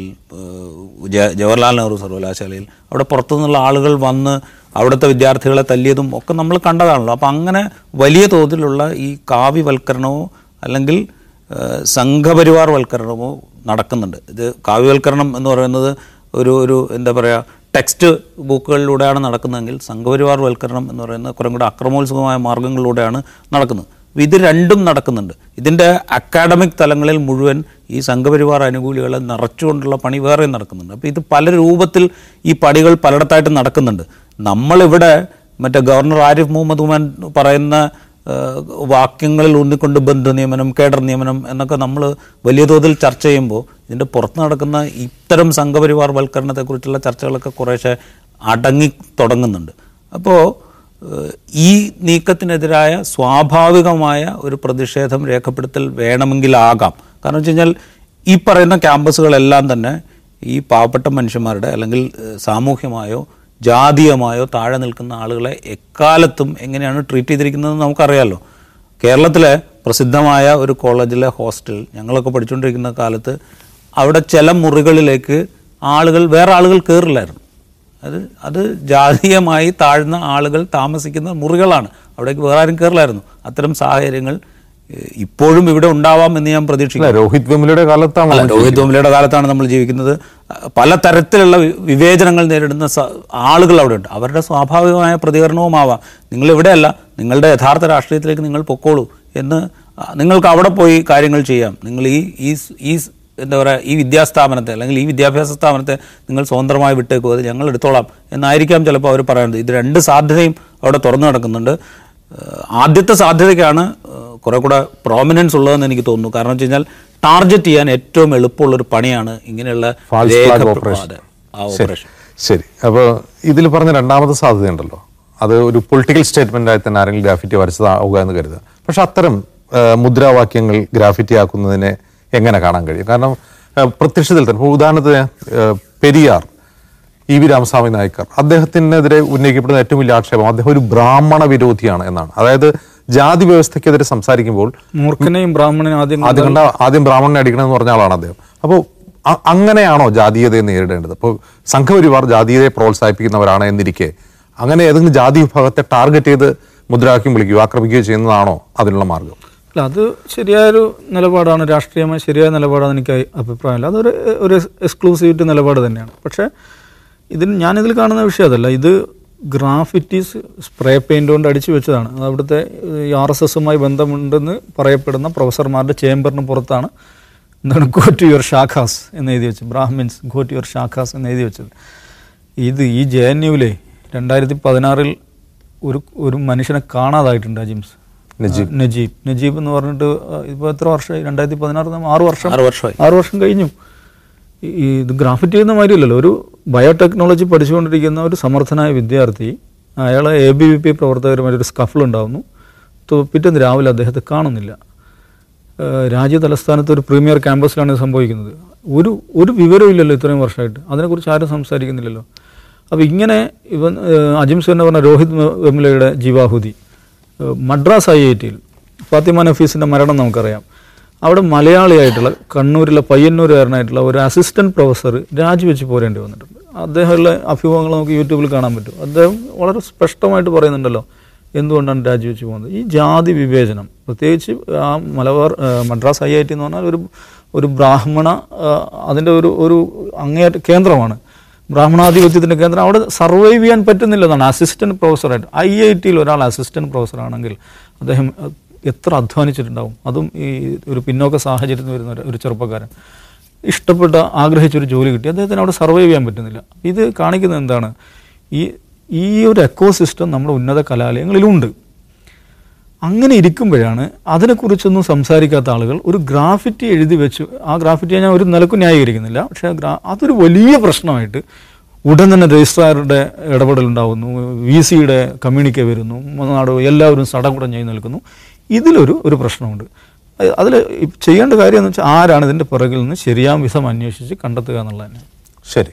ജവഹർലാൽ നെഹ്റു സർവകലാശാലയിൽ അവിടെ പുറത്തുനിന്നുള്ള ആളുകൾ വന്ന് അവിടുത്തെ വിദ്യാർത്ഥികളെ തല്ലിയതും ഒക്കെ നമ്മൾ കണ്ടതാണല്ലോ. അപ്പോൾ അങ്ങനെ വലിയ തോതിലുള്ള ഈ കാവ്യവൽക്കരണമോ അല്ലെങ്കിൽ സംഘപരിവാർ വൽക്കരണമോ നടക്കുന്നുണ്ട്. ഇത് കാവ്യവൽക്കരണം എന്ന് പറയുന്നത് ഒരു ഒരു എന്താ പറയുക ടെക്സ്റ്റ് ബുക്കുകളിലൂടെയാണ് നടക്കുന്നതെങ്കിൽ സംഘപരിവാർ വൽക്കരണം എന്ന് പറയുന്നത് കുറേ കൂടെ അക്രമോത്സുകമായ മാർഗങ്ങളിലൂടെയാണ് നടക്കുന്നത്. ഇത് രണ്ടും നടക്കുന്നുണ്ട്. ഇതിന്റെ അക്കാഡമിക് തലങ്ങളിൽ മുഴുവൻ ഈ സംഘപരിവാർ അനുകൂലികളെ നിറച്ചുകൊണ്ടുള്ള പണി വേറെയും നടക്കുന്നുണ്ട്. അപ്പോൾ ഇത് പല രൂപത്തിൽ ഈ പണികൾ പലയിടത്തായിട്ട് നടക്കുന്നുണ്ട്. നമ്മളിവിടെ മറ്റേ ഗവർണർ ആരിഫ് മുഹമ്മദ് ഉമാൻ പറയുന്ന വാക്യങ്ങളിൽ ഊന്നിക്കൊണ്ട് ബന്ധു നിയമനം കേഡർ നിയമനം എന്നൊക്കെ നമ്മൾ വലിയ തോതിൽ ചർച്ച ചെയ്യുമ്പോൾ ഇതിന്റെ പുറത്ത് നടക്കുന്ന ഇത്തരം സംഘപരിവാർ വൽക്കരണത്തെക്കുറിച്ചുള്ള ചർച്ചകളൊക്കെ കുറേശ്ശെ അടങ്ങി തുടങ്ങുന്നുണ്ട്. അപ്പോൾ ഈ നീക്കത്തിനെതിരായ സ്വാഭാവികമായ ഒരു പ്രതിഷേധം രേഖപ്പെടുത്തൽ വേണമെങ്കിലാകാം. കാരണം വെച്ച് കഴിഞ്ഞാൽ ഈ പറയുന്ന ക്യാമ്പസുകളെല്ലാം തന്നെ ഈ പാവപ്പെട്ട മനുഷ്യന്മാരുടെ അല്ലെങ്കിൽ സാമൂഹ്യമായോ ജാതീയമായോ താഴെ നിൽക്കുന്ന ആളുകളെ എക്കാലത്തും എങ്ങനെയാണ് ട്രീറ്റ് ചെയ്തിരിക്കുന്നതെന്ന് നമുക്കറിയാമല്ലോ കേരളത്തിലെ പ്രസിദ്ധമായ ഒരു കോളേജിലെ ഹോസ്റ്റൽ ഞങ്ങളൊക്കെ പഠിച്ചുകൊണ്ടിരിക്കുന്ന കാലത്ത് അവിടെ ചില മുറികളിലേക്ക് ആളുകൾ വേറെ ആളുകൾ കയറില്ലായിരുന്നു അത് അത് ജാതീയമായി താഴ്ന്ന ആളുകൾ താമസിക്കുന്ന മുറികളാണ്. അവിടേക്ക് വേറെ ആരും കയറില്ലായിരുന്നു അത്തരം സാഹചര്യങ്ങൾ ഇപ്പോഴും ഇവിടെ ഉണ്ടാവാം എന്ന് ഞാൻ പ്രതീക്ഷിക്കുന്നു. രോഹിത് വെമുലയുടെ കാലത്താണ് രോഹിത് തോംലയുടെ കാലത്താണ് നമ്മൾ ജീവിക്കുന്നത്. പല തരത്തിലുള്ള വിവേചനങ്ങൾ നേരിടുന്ന ആളുകൾ അവിടെ ഉണ്ട് അവരുടെ സ്വാഭാവികമായ പ്രതികരണവുമാവാം. നിങ്ങൾ ഇവിടെയല്ല നിങ്ങളുടെ യഥാർത്ഥ രാഷ്ട്രീയത്തിലേക്ക് നിങ്ങൾ പൊക്കോളൂ എന്ന് നിങ്ങൾക്ക് അവിടെ പോയി കാര്യങ്ങൾ ചെയ്യാം. നിങ്ങൾ ഈ ഈ എന്താ പറയുക ഈ വിദ്യാസ്ഥാപനത്തെ അല്ലെങ്കിൽ ഈ വിദ്യാഭ്യാസ സ്ഥാപനത്തെ നിങ്ങൾ സ്വതന്ത്രമായി വിട്ടേക്കുക അത് ഞങ്ങൾ എടുത്തോളാം എന്നായിരിക്കാം ചിലപ്പോൾ അവർ പറയുന്നത്. ഇത് രണ്ട് സാധ്യതയും അവിടെ തുറന്നു നടക്കുന്നുണ്ട്. ആദ്യത്തെ സാധ്യതയ്ക്കാണ് കുറേ കൂടെ പ്രോമിനൻസ് ഉള്ളതെന്ന് എനിക്ക് തോന്നുന്നു. കാരണം വെച്ച് കഴിഞ്ഞാൽ ടാർഗറ്റ് ചെയ്യാൻ ഏറ്റവും എളുപ്പമുള്ളൊരു പണിയാണ് ഇങ്ങനെയുള്ള ഓപ്പറേഷൻ ശരി അപ്പോൾ ഇതിൽ പറഞ്ഞ രണ്ടാമത്തെ സാധ്യതയുണ്ടല്ലോ. അത് ഒരു പൊളിറ്റിക്കൽ സ്റ്റേറ്റ്മെന്റ് ആയി തന്നെ ആരെങ്കിലും ഗ്രാഫിറ്റി വരച്ചതാവുക എന്ന് കരുതുക. പക്ഷെ അത്തരം മുദ്രാവാക്യങ്ങൾ ഗ്രാഫിറ്റി ആക്കുന്നതിനെ എങ്ങനെ കാണാൻ കഴിയും? കാരണം പ്രത്യക്ഷത്തിൽ തന്നെ ഉദാഹരണത്തിന് പെരിയാർ ഇ വി രാമസ്വാമി നായ്ക്കർ അദ്ദേഹത്തിനെതിരെ ഉന്നയിക്കപ്പെടുന്ന ഏറ്റവും വലിയ ആക്ഷേപം അദ്ദേഹം ഒരു ബ്രാഹ്മണ വിരോധിയാണ് എന്നാണ്. അതായത് ജാതി വ്യവസ്ഥയ്ക്കെതിരെ സംസാരിക്കുമ്പോൾ മൂർഖനെയും ബ്രാഹ്മണനെ ആദ്യം ആദ്യം കണ്ട ആദ്യം ബ്രാഹ്മണനെ അടിക്കണമെന്ന് പറഞ്ഞ ആളാണ് അദ്ദേഹം. അപ്പോൾ അങ്ങനെയാണോ ജാതീയതയെ നേരിടേണ്ടത്? അപ്പോൾ സംഘപരിവാർ ജാതീയതയെ പ്രോത്സാഹിപ്പിക്കുന്നവരാണ് എന്നിരിക്കെ അങ്ങനെ ഏതെങ്കിലും ജാതി വിഭാഗത്തെ ടാർഗറ്റ് ചെയ്ത് മുദ്രാവാക്യം വിളിക്കുകയോ ആക്രമിക്കുകയോ ചെയ്യുന്നതാണോ അതിനുള്ള മാർഗം? അല്ല അത് ശരിയായൊരു നിലപാടാണ് രാഷ്ട്രീയമായി ശരിയായ നിലപാടാണ് എനിക്ക് അഭിപ്രായമില്ല. അതൊരു ഒരു എക്സ്ക്ലൂസീവിറ്റി നിലപാട് തന്നെയാണ്. പക്ഷേ ഇതിന് ഞാനിതിൽ കാണുന്ന വിഷയം അതല്ല. ഇത് ഗ്രാഫിറ്റീസ് സ്പ്രേ പെയിന്റ് കൊണ്ട് അടിച്ചു വെച്ചതാണ്. അത് അവിടുത്തെ ആർ എസ് എസുമായി ബന്ധമുണ്ടെന്ന് പറയപ്പെടുന്ന പ്രൊഫസർമാരുടെ ചേംബറിന് പുറത്താണ് എന്താണ് ഗോ ടു യുവർ ഷാഖാസ് എന്ന് എഴുതി വെച്ചത്. Brahmins go to your shakhas എന്ന് എഴുതി വെച്ചത്. ഇത് ഈ ജെ എൻ യുവിലെ രണ്ടായിരത്തി പതിനാറിൽ ഒരു ഒരു മനുഷ്യനെ കാണാതായിട്ടുണ്ട് അജിംസ് നജീബ്. നജീബ്. നജീബ് എന്ന് പറഞ്ഞിട്ട് ഇപ്പോൾ എത്ര വർഷമായി? രണ്ടായിരത്തി പതിനാറ് ആറ് വർഷം. ആറ് വർഷമായി. ആറ് വർഷം കഴിഞ്ഞു. ഇത് ഗ്രാഫിറ്റ് ചെയ്യുന്ന മാതിരിയല്ലല്ലോ. ഒരു ബയോടെക്നോളജി പഠിച്ചുകൊണ്ടിരിക്കുന്ന ഒരു സമർത്ഥനായ വിദ്യാർത്ഥി അയാൾ എ ബി വി പി പ്രവർത്തകരുമായിട്ട് ഒരു സ്കഫിൾ ഉണ്ടാവുന്നു. പിറ്റേന്ന് രാവിലെ അദ്ദേഹത്തെ കാണുന്നില്ല. രാജ്യ തലസ്ഥാനത്ത് ഒരു പ്രീമിയർ ക്യാമ്പസിലാണ് ഇത് സംഭവിക്കുന്നത്. ഒരു ഒരു വിവരവും ഇല്ലല്ലോ ഇത്രയും വർഷമായിട്ട്. അതിനെക്കുറിച്ച് ആരും സംസാരിക്കുന്നില്ലല്ലോ. അപ്പോൾ ഇങ്ങനെ ഇവൻ അജിംസ് എന്ന് പറഞ്ഞ രോഹിത് വെമ്ലയുടെ ജീവാഹുതി. മദ്രാസ് ഐ ഐ ടിയിൽ ഫാത്തിമ നഫീസിന്റെ മരണം നമുക്കറിയാം. അവിടെ മലയാളിയായിട്ടുള്ള കണ്ണൂരിലെ പയ്യന്നൂരുകാരനായിട്ടുള്ള ഒരു അസിസ്റ്റന്റ് പ്രൊഫസർ രാജിവെച്ച് പോരേണ്ടി വന്നിട്ടുണ്ട്. അദ്ദേഹമുള്ള അഭിമുഖങ്ങൾ നമുക്ക് യൂട്യൂബിൽ കാണാൻ പറ്റും. അദ്ദേഹം വളരെ സ്പഷ്ടമായിട്ട് പറയുന്നുണ്ടല്ലോ എന്തുകൊണ്ടാണ് രാജിവെച്ച് പോകുന്നത്? ഈ ജാതി വിവേചനം പ്രത്യേകിച്ച് ആ Malabar Madras I I T എന്ന് പറഞ്ഞാൽ ഒരു ഒരു ബ്രാഹ്മണ അതിന്റെ ഒരു ഒരു അങ്ങേയറ്റ കേന്ദ്രമാണ്. ബ്രാഹ്മണാധിപത്യത്തിന്റെ കേന്ദ്രം. അവിടെ സർവൈവ് ചെയ്യാൻ പറ്റുന്നില്ലെന്നാണ് അസിസ്റ്റന്റ് പ്രൊഫസറായിട്ട് ഐ ഐ ടിയിൽ ഒരാൾ അസിസ്റ്റന്റ് പ്രൊഫസറാണെങ്കിൽ അദ്ദേഹം എത്ര അധ്വാനിച്ചിട്ടുണ്ടാവും? അതും ഈ ഒരു പിന്നോക്ക സാഹചര്യത്തിൽ നിന്ന് വരുന്ന ഒരു ചെറുപ്പക്കാരൻ. ഇഷ്ടപ്പെട്ട ആഗ്രഹിച്ചൊരു ജോലി കിട്ടി. അദ്ദേഹത്തിന് അവിടെ സർവൈവ് ചെയ്യാൻ പറ്റുന്നില്ല. ഇത് കാണിക്കുന്നത് എന്താണ്? ഈ ഈ ഒരു എക്കോ സിസ്റ്റം നമ്മുടെ ഉന്നത കലാലയങ്ങളിലുണ്ട്. അങ്ങനെ ഇരിക്കുമ്പോഴാണ് അതിനെക്കുറിച്ചൊന്നും സംസാരിക്കാത്ത ആളുകൾ ഒരു ഗ്രാഫിറ്റി എഴുതി വെച്ച് ആ ഗ്രാഫിറ്റിയെ ഞാൻ ഒരു നിലക്കും ന്യായീകരിക്കുന്നില്ല. പക്ഷേ ഗ്രാ അതൊരു വലിയ പ്രശ്നമായിട്ട് ഉടൻ തന്നെ രജിസ്ട്രാറുടെ ഇടപെടലുണ്ടാവുന്നു വി സിയുടെ കമ്മ്യൂണിക്കെ വരുന്നു നാട് എല്ലാവരും സടകുടം ചെയ്ത് നിൽക്കുന്നു. ഇതിലൊരു ഒരു പ്രശ്നമുണ്ട്. അതിൽ ചെയ്യേണ്ട കാര്യം എന്ന് വെച്ചാൽ ആരാണ് ഇതിന്റെ പുറകിൽ നിന്ന് ശരിയാം വിധം അന്വേഷിച്ച് കണ്ടെത്തുക എന്നുള്ളത് തന്നെ ശരി.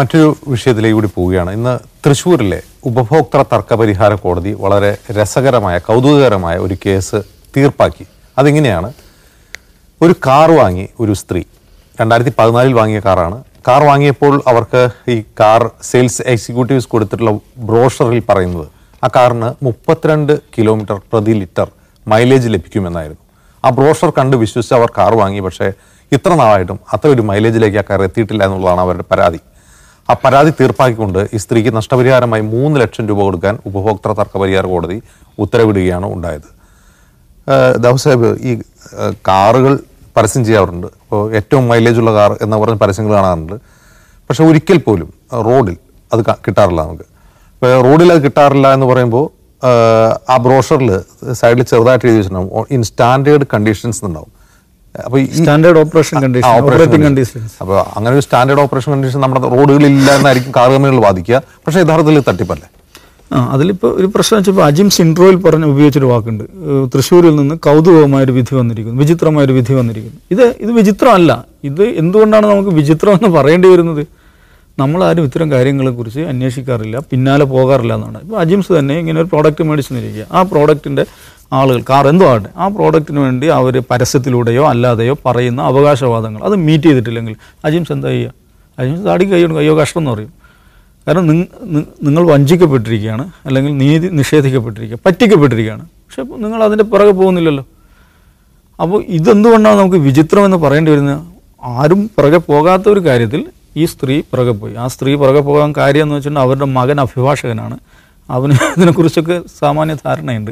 മറ്റൊരു വിഷയത്തിലേക്ക് കൂടി പോവുകയാണ്. ഇന്ന് തൃശ്ശൂരിലെ ഉപഭോക്തൃ തർക്ക പരിഹാര കോടതി വളരെ രസകരമായ കൗതുകകരമായ ഒരു കേസ് തീർപ്പാക്കി. അതിങ്ങനെയാണ് ഒരു കാർ വാങ്ങി ഒരു സ്ത്രീ. രണ്ടായിരത്തി പതിനാലിൽ വാങ്ങിയ കാറാണ്. കാർ വാങ്ങിയപ്പോൾ അവർക്ക് ഈ കാർ സെയിൽസ് എക്സിക്യൂട്ടീവ്സ് കൊടുത്തിട്ടുള്ള ബ്രോഷറിൽ പറയുന്നത് ആ കാറിന് മുപ്പത്തിരണ്ട് കിലോമീറ്റർ പ്രതി ലിറ്റർ മൈലേജ് ലഭിക്കുമെന്നായിരുന്നു. ആ ബ്രോഷർ കണ്ട് വിശ്വസിച്ച് അവർ കാർ വാങ്ങി പക്ഷേ ഇത്ര നാളായിട്ടും അത്ര ഒരു മൈലേജിലേക്ക് ആ കാർ എത്തിയിട്ടില്ല എന്നുള്ളതാണ് അവരുടെ പരാതി. ആ പരാതി തീർപ്പാക്കിക്കൊണ്ട് ഈ സ്ത്രീക്ക് നഷ്ടപരിഹാരമായി മൂന്ന് ലക്ഷം രൂപ കൊടുക്കാൻ ഉപഭോക്തൃ തർക്ക പരിഹാര കോടതി ഉത്തരവിടുകയാണ് ഉണ്ടായത്. ദാവൂദ് ഈ കാറുകൾ പരസ്യം ചെയ്യാറുണ്ട്. ഇപ്പോൾ ഏറ്റവും മൈലേജ് ഉള്ള കാർ എന്ന് പറഞ്ഞ പരസ്യങ്ങൾ കാണാറുണ്ട്. പക്ഷെ ഒരിക്കൽ പോലും റോഡിൽ അത് കിട്ടാറില്ല നമുക്ക്. ഇപ്പോൾ റോഡിൽ അത് കിട്ടാറില്ല എന്ന് പറയുമ്പോൾ ആ ബ്രോഷറിൽ സൈഡിൽ ചെറുതായിട്ട് എഴുതി വെച്ചിട്ടുണ്ടാവും. ഇൻ സ്റ്റാൻഡേർഡ് കണ്ടീഷൻസ് ഉണ്ടാവും അപ്പോൾ standard operation condition operating conditions അപ്പോൾ അങ്ങനെ ഒരു സ്റ്റാൻഡേർഡ് ഓപ്പറേഷൻ കണ്ടീഷൻ നമ്മുടെ റോഡുകളിൽ ഇല്ല എന്നായിരിക്കും കാർ കമ്പനികൾ വാദിക്കുക. പക്ഷേ യഥാർത്ഥത്തിൽ തട്ടിപ്പല്ലേ? ആ അതിലിപ്പോൾ ഒരു പ്രശ്നം വെച്ചപ്പോൾ അജിം സിൻഡ്രോയിൽ പറഞ്ഞ് ഉപയോഗിച്ചൊരു വാക്കുണ്ട്. തൃശ്ശൂരിൽ നിന്ന് കൗതുകമായൊരു വിധി വന്നിരിക്കുന്നു വിചിത്രമായൊരു വിധി വന്നിരിക്കുന്നു. ഇത് ഇത് വിചിത്രമല്ല. ഇത് എന്തുകൊണ്ടാണ് നമുക്ക് വിചിത്രം എന്ന് പറയേണ്ടി വരുന്നത്? നമ്മളാരും ഇത്തരം കാര്യങ്ങളെക്കുറിച്ച് അന്വേഷിക്കാറില്ല പിന്നാലെ പോകാറില്ല എന്നാണ്. ഇപ്പോൾ അജിംസ് തന്നെ ഇങ്ങനെ ഒരു പ്രോഡക്റ്റ് മേടിച്ചെന്നിരിക്കുക ആ പ്രോഡക്റ്റിന്റെ ആളുകൾ കാർ എന്തോ ആകട്ടെ ആ പ്രോഡക്റ്റിന് വേണ്ടി അവർ പരസ്യത്തിലൂടെയോ അല്ലാതെയോ പറയുന്ന അവകാശവാദങ്ങൾ. അത് മീറ്റ് ചെയ്തിട്ടില്ലെങ്കിൽ അജിംസ് എന്താ ചെയ്യുക? അജിംസ് താടി കൈയ്യോണ്ട് കയ്യോ കഷ്ടം എന്ന് പറയും. കാരണം നിങ് നിങ്ങൾ വഞ്ചിക്കപ്പെട്ടിരിക്കുകയാണ് അല്ലെങ്കിൽ നീതി നിഷേധിക്കപ്പെട്ടിരിക്കുക പറ്റിക്കപ്പെട്ടിരിക്കുകയാണ്. പക്ഷെ നിങ്ങൾ അതിന്റെ പിറകെ പോകുന്നില്ലല്ലോ. അപ്പോൾ ഇതെന്തുകൊണ്ടാണ് നമുക്ക് വിചിത്രം എന്ന് പറയേണ്ടി വരുന്നത്? ആരും പിറകെ പോകാത്ത ഒരു കാര്യത്തിൽ ഈ സ്ത്രീ പിറകെ പോയി. ആ സ്ത്രീ പിറകെ പോകാൻ കാര്യം എന്ന് വെച്ചിട്ടുണ്ടെങ്കിൽ അവരുടെ മകൻ അഭിഭാഷകനാണ്. അവന് ഇതിനെക്കുറിച്ചൊക്കെ സാമാന്യ ധാരണയുണ്ട്.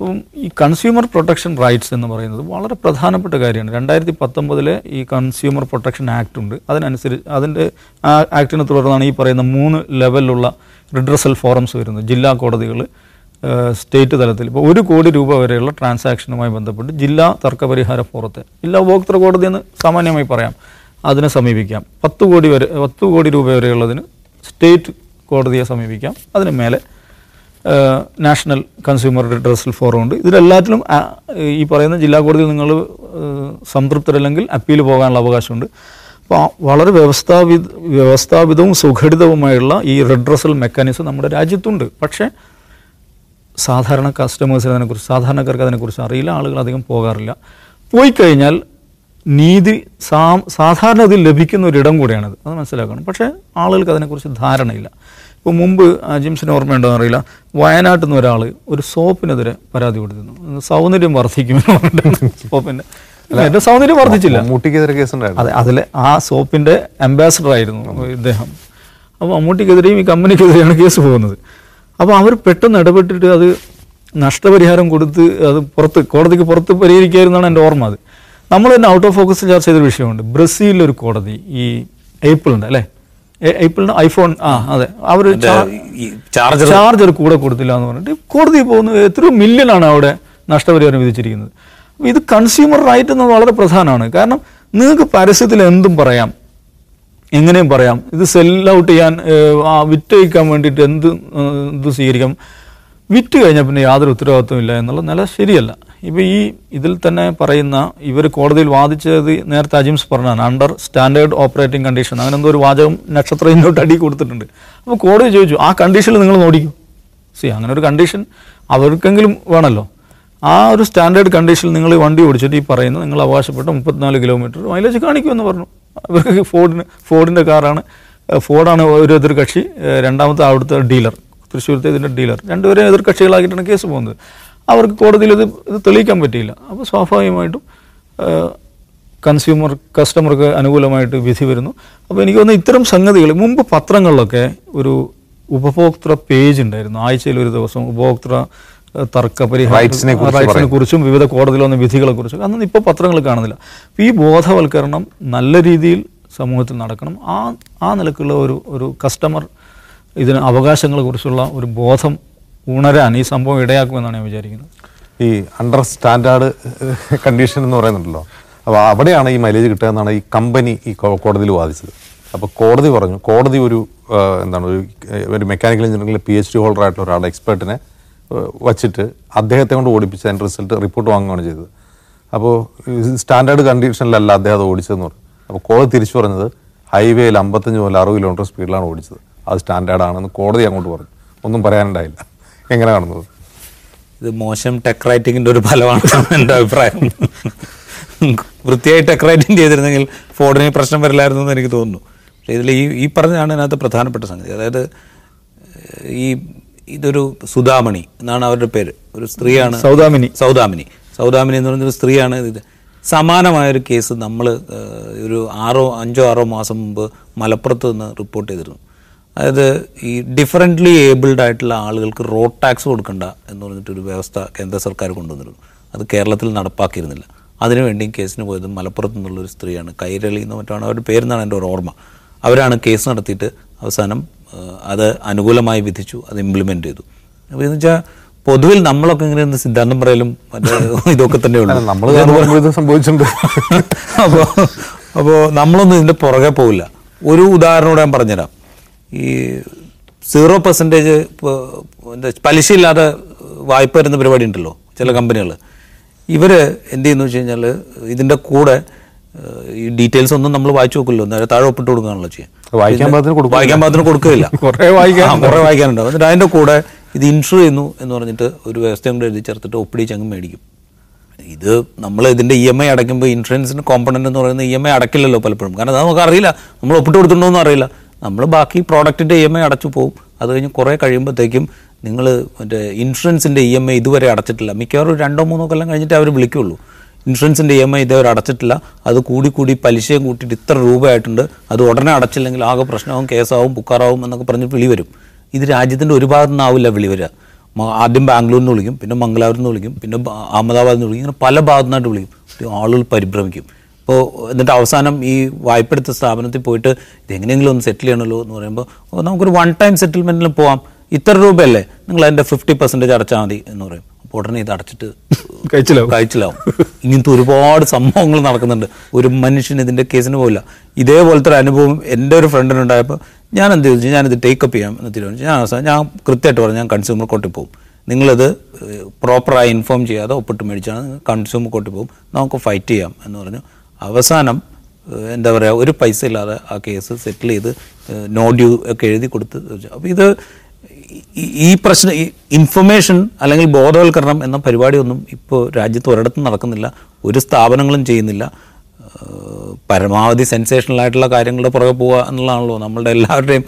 അപ്പം ഈ കൺസ്യൂമർ പ്രൊട്ടക്ഷൻ റൈറ്റ്സ് എന്ന് പറയുന്നത് വളരെ പ്രധാനപ്പെട്ട കാര്യമാണ്. രണ്ടായിരത്തി പത്തൊമ്പതിലെ ഈ കൺസ്യൂമർ പ്രൊട്ടക്ഷൻ ആക്ട് ഉണ്ട്. അതിനനുസരിച്ച് അതിന്റെ ആ ആക്ടിനെ തുടർന്നാണ് ഈ പറയുന്ന മൂന്ന് ലെവലിലുള്ള റിഡ്രസൽ ഫോറംസ് വരുന്നത്. ജില്ലാ കോടതികൾ സ്റ്റേറ്റ് തലത്തിൽ. ഇപ്പോൾ ഒരു കോടി രൂപ വരെയുള്ള ട്രാൻസാക്ഷനുമായി ബന്ധപ്പെട്ട് ജില്ലാ തർക്കപരിഹാര ഫോറത്തെ ജില്ലാ ഉപഭോക്തൃ കോടതി എന്ന് സാമാന്യമായി പറയാം. അതിനെ സമീപിക്കാം. പത്ത് കോടി വരെ പത്ത് കോടി രൂപ വരെയുള്ളതിന് സ്റ്റേറ്റ് കോടതിയെ സമീപിക്കാം. അതിന് മേലെ നാഷണൽ കൺസ്യൂമർ റിഡ്രസൽ ഫോറം ഉണ്ട് ഇതിലെല്ലാറ്റിലും ആ, ഈ പറയുന്ന ജില്ലാ കോടതിയിൽ നിങ്ങൾ സംതൃപ്തരല്ലെങ്കിൽ അപ്പീൽ പോകാനുള്ള അവകാശമുണ്ട്. അപ്പോൾ വളരെ വ്യവസ്ഥാപി വ്യവസ്ഥാപിതവും സുഘടിതവുമായുള്ള ഈ റിഡ്രസൽ മെക്കാനിസം നമ്മുടെ രാജ്യത്തുണ്ട്. പക്ഷേ സാധാരണ കസ്റ്റമേഴ്സിന് അതിനെക്കുറിച്ച് സാധാരണക്കാർക്ക് അതിനെക്കുറിച്ച് അറിയില്ല. ആളുകൾ അധികം പോകാറില്ല. പോയി കഴിഞ്ഞാൽ നീതി സാ സാധാരണ ഇതിൽ ലഭിക്കുന്ന ഒരിടം കൂടിയാണത്. അത് മനസ്സിലാക്കണം. പക്ഷേ ആളുകൾക്ക് അതിനെക്കുറിച്ച് ധാരണയില്ല. ഇപ്പോൾ മുമ്പ് ജിംസിന് ഓർമ്മയുണ്ടോ അറിയില്ല. വയനാട്ടിൽ നിന്ന് ഒരാൾ ഒരു സോപ്പിനെതിരെ പരാതി കൊടുത്തിരുന്നു. സൗന്ദര്യം വർദ്ധിക്കുമെന്ന് പറഞ്ഞിട്ടാണ് സോപ്പിന്റെ എന്റെ സൗന്ദര്യം വർദ്ധിച്ചില്ല. മമ്മൂട്ടിക്കെതിരെ കേസുണ്ടായിരുന്നു അതെ അതിലെ ആ സോപ്പിന്റെ അംബാസഡർ ആയിരുന്നു ഇദ്ദേഹം. അപ്പോൾ മമ്മൂട്ടിക്കെതിരെയും ഈ കമ്പനിക്കെതിരെയാണ് കേസ് പോകുന്നത്. അപ്പോൾ അവർ പെട്ടെന്ന് ഇടപെട്ടിട്ട് അത് നഷ്ടപരിഹാരം കൊടുത്ത് അത് പുറത്ത് കോടതിക്ക് പുറത്ത് പരിഹരിക്കായിരുന്നാണ് എന്റെ ഓർമ്മ അത്. നമ്മൾ തന്നെ ഔട്ട് ഓഫ് ഫോക്കസ് ചർച്ച ചെയ്തൊരു വിഷയമുണ്ട്. ബ്രസീലിലൊരു കോടതി ഈ ഏപ്പിളിന്റെ അല്ലേ? ഏപ്പിളിന്റെ ഐഫോൺ ആ അതെ. അവർ ചാർജർ ചാർജർ കൂടെ കൊടുത്തില്ല എന്ന് പറഞ്ഞിട്ട് കോടതി പോകുന്നത് എത്രയോ മില്യണാണ് അവിടെ നഷ്ടപരിഹാരം വിധിച്ചിരിക്കുന്നത്. ഇത് കൺസ്യൂമർ റൈറ്റ് എന്നത് വളരെ പ്രധാനമാണ്. കാരണം നിങ്ങൾക്ക് പരസ്യത്തിൽ എന്തും പറയാം. എങ്ങനെയും പറയാം. ഇത് സെൽ ഔട്ട് ചെയ്യാൻ ആ വിറ്റഴിക്കാൻ വേണ്ടിയിട്ട് എന്ത് എന്ത് ഇത് സ്വീകരിക്കാം. വിറ്റ് കഴിഞ്ഞാൽ പിന്നെ യാതൊരു ഉത്തരവാദിത്വം ഇല്ല എന്നുള്ള നില ശരിയല്ല. ഇപ്പോൾ ഈ ഇതിൽ തന്നെ പറയുന്ന ഇവർ കോടതിയിൽ വാദിച്ചത് നേരത്തെ അജിംസ് പറഞ്ഞാണ് അണ്ടർ സ്റ്റാൻഡേർഡ് ഓപ്പറേറ്റിംഗ് കണ്ടീഷൻ അങ്ങനെ എന്തോ ഒരു വാചകം നക്ഷത്ര ഇന്നോട്ട് അടി കൊടുത്തിട്ടുണ്ട്. അപ്പോൾ കോടതി ചോദിച്ചു ആ കണ്ടീഷനിൽ നിങ്ങൾ നോടിക്കും? സി അങ്ങനെ ഒരു കണ്ടീഷൻ അവർക്കെങ്കിലും വേണമല്ലോ ആ ഒരു സ്റ്റാൻഡേർഡ് കണ്ടീഷനിൽ നിങ്ങൾ വണ്ടി ഓടിച്ചിട്ട് ഈ പറയുന്നത് നിങ്ങൾ അവകാശപ്പെട്ട മുപ്പത്തിനാല് കിലോമീറ്റർ മൈലേജ് കാണിക്കുമെന്ന് പറഞ്ഞു. അവർക്ക് ഫോർഡിന് ഫോർഡിന്റെ കാറാണ്. ഫോർഡാണ് ഒരു എതിർ കക്ഷി രണ്ടാമത്തെ അവിടുത്തെ ഡീലർ. തൃശ്ശൂരത്തെ ഇതിന്റെ ഡീലർ. രണ്ടുപേരും എതിർ കക്ഷികളാക്കിയിട്ടാണ് കേസ് പോകുന്നത്. അവർക്ക് കോടതിയിൽ ഇത് ഇത് തെളിയിക്കാൻ പറ്റിയില്ല. അപ്പോൾ സ്വാഭാവികമായിട്ടും കൺസ്യൂമർ കസ്റ്റമർക്ക് അനുകൂലമായിട്ട് വിധി വരുന്നു. അപ്പോൾ എനിക്ക് തോന്നുന്നു ഇത്തരം സംഗതികൾ മുമ്പ് പത്രങ്ങളിലൊക്കെ ഒരു ഉപഭോക്തൃ പേജ് ഉണ്ടായിരുന്നു. ആഴ്ചയിൽ ഒരു ദിവസം ഉപഭോക്തൃ തർക്ക പരിഹാരത്തിനെ റൈറ്റ്സിനെ കുറിച്ചും വിവിധ കോടതിയിൽ വന്ന വിധികളെ കുറിച്ചും അതൊന്നും ഇപ്പോൾ പത്രങ്ങൾ കാണുന്നില്ല. അപ്പോൾ ഈ ബോധവൽക്കരണം നല്ല രീതിയിൽ സമൂഹത്തിൽ നടക്കണം. ആ ആ നിലക്കുള്ള ഒരു ഒരു കസ്റ്റമർ ഇതിന് അവകാശങ്ങളെ കുറിച്ചുള്ള ഒരു ബോധം ഉണരാൻ ഈ സംഭവം ഇടയാക്കുമെന്നാണ് ഞാൻ വിചാരിക്കുന്നത്. ഈ അണ്ടർ സ്റ്റാൻഡേർഡ് കണ്ടീഷൻ എന്ന് പറയുന്നുണ്ടല്ലോ. അപ്പോൾ അവിടെയാണ് ഈ മൈലേജ് കിട്ടുക എന്നാണ് ഈ കമ്പനി ഈ കോടതിയിൽ വാദിച്ചത്. അപ്പോൾ കോടതി പറഞ്ഞു കോടതി ഒരു എന്താണ് ഒരു ഒരു മെക്കാനിക്കൽ എഞ്ചിനീയറിംഗിലെ പി എച്ച് ഡി ഹോൾഡർ ആയിട്ടുള്ള ഒരാളെ എക്സ്പേർട്ടിനെ വച്ചിട്ട് അദ്ദേഹത്തെ കൊണ്ട് ഓടിപ്പിച്ച് അതിന്റെ റിസൾട്ട് റിപ്പോർട്ട് വാങ്ങുകയാണ് ചെയ്തത്. അപ്പോൾ സ്റ്റാൻഡേർഡ് കണ്ടീഷനിലല്ല അദ്ദേഹം അത് ഓടിച്ചതെന്ന് പറഞ്ഞു. അപ്പോൾ കോടതി തിരിച്ചു പറഞ്ഞത് ഹൈവേയിൽ അമ്പത്തഞ്ച് മുതൽ അറുപത് കിലോമീറ്റർ സ്പീഡിലാണ് ഓടിച്ചത്. അത് സ്റ്റാൻഡേർഡ് കോടതി അങ്ങോട്ട് പറഞ്ഞു. ഒന്നും പറയാനുണ്ടായില്ല. എങ്ങനെ കാണുന്നത്? ഇത് മോശം ടെക് റൈറ്റിങ്ങിന്റെ ഒരു ഫലമാണ് എന്റെ അഭിപ്രായം. വൃത്തിയായി ടെക് റൈറ്റിംഗ് ചെയ്തിരുന്നെങ്കിൽ ഫോണിന് പ്രശ്നം വരില്ലായിരുന്നു എന്ന് എനിക്ക് തോന്നുന്നു. പക്ഷേ ഇതിൽ ഈ ഈ പറഞ്ഞതാണ് ഇതിനകത്ത് പ്രധാനപ്പെട്ട സംഗതി. അതായത് ഈ ഇതൊരു സുധാമണി എന്നാണ് അവരുടെ പേര്. ഒരു സ്ത്രീയാണ് സൗദാമിനി. സൗദാമിനി. സൗദാമിനി എന്ന് പറഞ്ഞൊരു സ്ത്രീയാണ് ഇത്. സമാനമായൊരു കേസ് നമ്മൾ ഒരു ആറോ അഞ്ചോ ആറോ മാസം മുമ്പ് മലപ്പുറത്ത് നിന്ന് റിപ്പോർട്ട് ചെയ്തിരുന്നു. അതായത് ഈ ഡിഫറന്റ്ലി ഏബിൾഡ് ആയിട്ടുള്ള ആളുകൾക്ക് റോഡ് ടാക്സ് കൊടുക്കണ്ട എന്ന് പറഞ്ഞിട്ടൊരു വ്യവസ്ഥ കേന്ദ്ര സർക്കാർ കൊണ്ടുവന്നിരുന്നു. അത് കേരളത്തിൽ നടപ്പാക്കിയിരുന്നില്ല. അതിനുവേണ്ടി കേസിന് പോയത് മലപ്പുറത്ത് നിന്നുള്ളൊരു സ്ത്രീയാണ്. കൈരളി എന്ന് മറ്റാണ് അവരുടെ പേരെന്നാണ് എന്റെ ഒരു ഓർമ്മ. അവരാണ് കേസ് നടത്തിയിട്ട് അവസാനം അത് അനുകൂലമായി വിധിച്ചു അത് ഇംപ്ലിമെന്റ് ചെയ്തു. അപ്പോൾ എന്ന് വെച്ചാൽ പൊതുവിൽ നമ്മളൊക്കെ ഇങ്ങനെ ഒന്ന് സിദ്ധാന്തം പറയലും മറ്റേ ഇതൊക്കെ തന്നെ ഉള്ളൂ. നമ്മൾ സംഭവിച്ചിട്ടുണ്ട്. അപ്പോൾ അപ്പോൾ നമ്മളൊന്നും ഇതിന്റെ പുറകെ പോവില്ല. ഒരു ഉദാഹരണം കൂടെ ഞാൻ പറഞ്ഞുതരാം. ഈ സീറോ പെർസെന്റേജ് എന്താ പലിശയില്ലാതെ വായ്പ വരുന്ന പരിപാടി ഉണ്ടല്ലോ ചില കമ്പനികൾ ഇവർ എന്ത് ചെയ്യുന്നു വെച്ച് കഴിഞ്ഞാൽ ഇതിന്റെ കൂടെ ഈ ഡീറ്റെയിൽസ് ഒന്നും നമ്മൾ വായിച്ചു നോക്കില്ലോ നേരെ താഴെ ഒപ്പിട്ട് കൊടുക്കുകയാണല്ലോ ചെയ്യാം. വായിക്കാൻ പാകത്തിന് കൊടുക്കില്ല. വായിക്കാൻ പാത്രം കൊടുക്കുകയില്ല. കുറേ വായിക്കാൻ കുറേ വായിക്കാനുണ്ടാവും എന്നിട്ട് അതിന്റെ കൂടെ ഇത് ഇൻഷുർ ചെയ്യുന്നു എന്ന് പറഞ്ഞിട്ട് ഒരു വ്യവസ്ഥയും കൂടെ എഴുതി ചേർത്തിട്ട് ഒപ്പിടിച്ച് അങ്ങ് മേടിക്കും. ഇത് നമ്മൾ ഇതിന്റെ ഇ എം ഐ അടയ്ക്കുമ്പോൾ ഇൻഷുറൻസിന്റെ കോമ്പണന്റ് എന്ന് പറയുന്നത് ഇ എം ഐ അടക്കില്ലല്ലോ പലപ്പോഴും. കാരണം അത് നമുക്ക് അറിയില്ല നമ്മൾ ഒപ്പിട്ട് കൊടുത്തിട്ടുണ്ടോന്നും അറിയില്ല. നമ്മൾ ബാക്കി പ്രോഡക്റ്റിന്റെ ഇ എം ഐ അടച്ചു പോകും അത് കഴിഞ്ഞ് കുറേ കഴിയുമ്പോഴത്തേക്കും നിങ്ങൾ മറ്റേ ഇൻഷുറൻസിന്റെ ഇ എം ഐ ഇതുവരെ അടച്ചിട്ടില്ല. മിക്കവാറും രണ്ടോ മൂന്നോ കൊല്ലം കഴിഞ്ഞിട്ട് അവർ വിളിക്കുള്ളൂ. ഇൻഷുറൻസിന്റെ ഇ എം ഐ ഇതുവരെ അടച്ചിട്ടില്ല. അത് കൂടി കൂടി പലിശയും കൂട്ടിയിട്ട് ഇത്ര രൂപയായിട്ടുണ്ട്. അത് ഉടനെ അടച്ചില്ലെങ്കിൽ ആകെ പ്രശ്നമാവും കേസാവും ബുക്കാറാവും എന്നൊക്കെ പറഞ്ഞ് വിളി വരും. ഇത് രാജ്യത്തിന്റെ ഒരു ഭാഗത്തു നിന്നാവില്ല വിളി വരിക. ആദ്യം ബാംഗ്ലൂരിൽ നിന്ന് വിളിക്കും പിന്നെ മംഗലാപുരത്ത് നിന്ന് വിളിക്കും പിന്നെ അഹമ്മദാബാദിൽ നിന്ന് വിളിക്കും ഇങ്ങനെ പല ഭാഗത്തു നിന്നായിട്ട് വിളിക്കും. ആളുകൾ പരിഭ്രമിക്കും. ഇപ്പോൾ എന്നിട്ട് അവസാനം ഈ വായ്പ എടുത്ത സ്ഥാപനത്തിൽ പോയിട്ട് ഇതെങ്ങനെയെങ്കിലും ഒന്ന് സെറ്റിൽ ചെയ്യണമല്ലോ എന്ന് പറയുമ്പോൾ നമുക്കൊരു വൺ ടൈം സെറ്റിൽമെന്റിൽ പോവാം. ഇത്ര രൂപയല്ലേ? നിങ്ങൾ അതിന്റെ ഫിഫ്റ്റി പെർസെന്റേജ് അടച്ചാൽ മതി എന്ന് പറയും. അപ്പോൾ ഉടനെ ഇത് അടച്ചിട്ട് കഴിച്ചിലാവും. കഴിച്ചിലാവും. ഇങ്ങനത്തെ ഒരുപാട് സംഭവങ്ങൾ നടക്കുന്നുണ്ട്. ഒരു മനുഷ്യൻ ഇതിന്റെ കേസിന് പോകില്ല ഇതേപോലത്തെ ഒരു അനുഭവം എന്റെ ഒരു ഫ്രണ്ടിനുണ്ടായപ്പോൾ ഞാൻ എന്ത് ചോദിച്ചു? ഞാനിത് ടേക്കപ്പ് ചെയ്യാം എന്ന് തീരുമാനിച്ചു. ഞാൻ അവസാനം ഞാൻ കൃത്യമായിട്ട് പറഞ്ഞു ഞാൻ കൺസ്യൂമർ കോർട്ടിൽ പോകും. നിങ്ങളിത് പ്രോപ്പറായി ഇൻഫോം ചെയ്യാതെ ഒപ്പിട്ട് മേടിച്ചാണ് കൺസ്യൂമർ കോർട്ടിൽ പോകും. നമുക്ക് ഫൈറ്റ് ചെയ്യാം എന്ന് പറഞ്ഞു. അവസാനം എന്താ പറയുക ഒരു പൈസ ഇല്ലാതെ ആ കേസ് സെറ്റിൽ ചെയ്ത് നോ ഡ്യൂ ഒക്കെ എഴുതി കൊടുത്ത് അപ്പോൾ ഇത് ഈ- പ്രശ്നം ഇൻഫർമേഷൻ അല്ലെങ്കിൽ ബോധവൽക്കരണം എന്ന പരിപാടിയൊന്നും ഇപ്പോൾ രാജ്യത്ത് ഒരിടത്തും നടക്കുന്നില്ല ഒരു സ്ഥാപനങ്ങളും ചെയ്യുന്നില്ല. പരമാവധി സെൻസേഷണൽ ആയിട്ടുള്ള കാര്യങ്ങളുടെ പുറകെ പോവുക എന്നുള്ളതാണല്ലോ നമ്മളുടെ എല്ലാവരുടെയും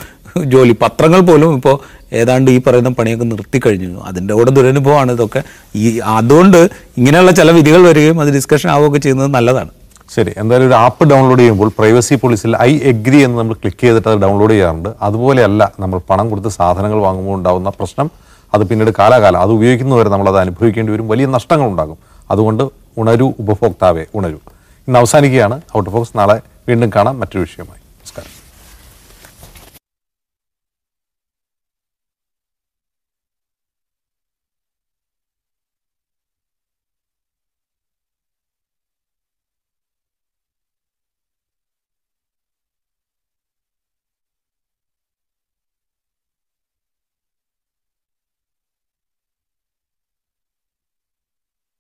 ജോലി. പത്രങ്ങൾ പോലും ഇപ്പോൾ ഏതാണ്ട് ഈ പറയുന്ന പണിയൊക്കെ നിർത്തിക്കഴിഞ്ഞു അതിന്റെ കൂടെ ദുരനുഭവമാണ് ഇതൊക്കെ. ഈ അതുകൊണ്ട് ഇങ്ങനെയുള്ള ചില വിധികൾ വരികയും അത് ഡിസ്കഷൻ ആവുകയൊക്കെ ചെയ്യുന്നത് നല്ലതാണ്. ശരി എന്തായാലും ഒരു ആപ്പ് ഡൗൺലോഡ് ചെയ്യുമ്പോൾ പ്രൈവസി പോളിസിയിൽ ഐ എഗ്രി എന്ന് നമ്മൾ ക്ലിക്ക് ചെയ്തിട്ട് അത് ഡൗൺലോഡ് ചെയ്യാറുണ്ട്. അതുപോലെയല്ല നമ്മൾ പണം കൊടുത്ത് സാധനങ്ങൾ വാങ്ങുമ്പോൾ ഉണ്ടാകുന്ന പ്രശ്നം അത് പിന്നീട് കാലാകാലം അത് ഉപയോഗിക്കുന്നവരെ നമ്മൾ അത് അനുഭവിക്കേണ്ടി വരും. വലിയ നഷ്ടങ്ങൾ ഉണ്ടാകും. അതുകൊണ്ട് ഉണരു ഉപഭോക്താവെ ഉണരു. ഇന്ന് അവസാനിക്കുകയാണ്. ഔട്ട് ഓഫ് ബോക്സ് നാളെ വീണ്ടും കാണാം. മറ്റൊരു വിഷയമായി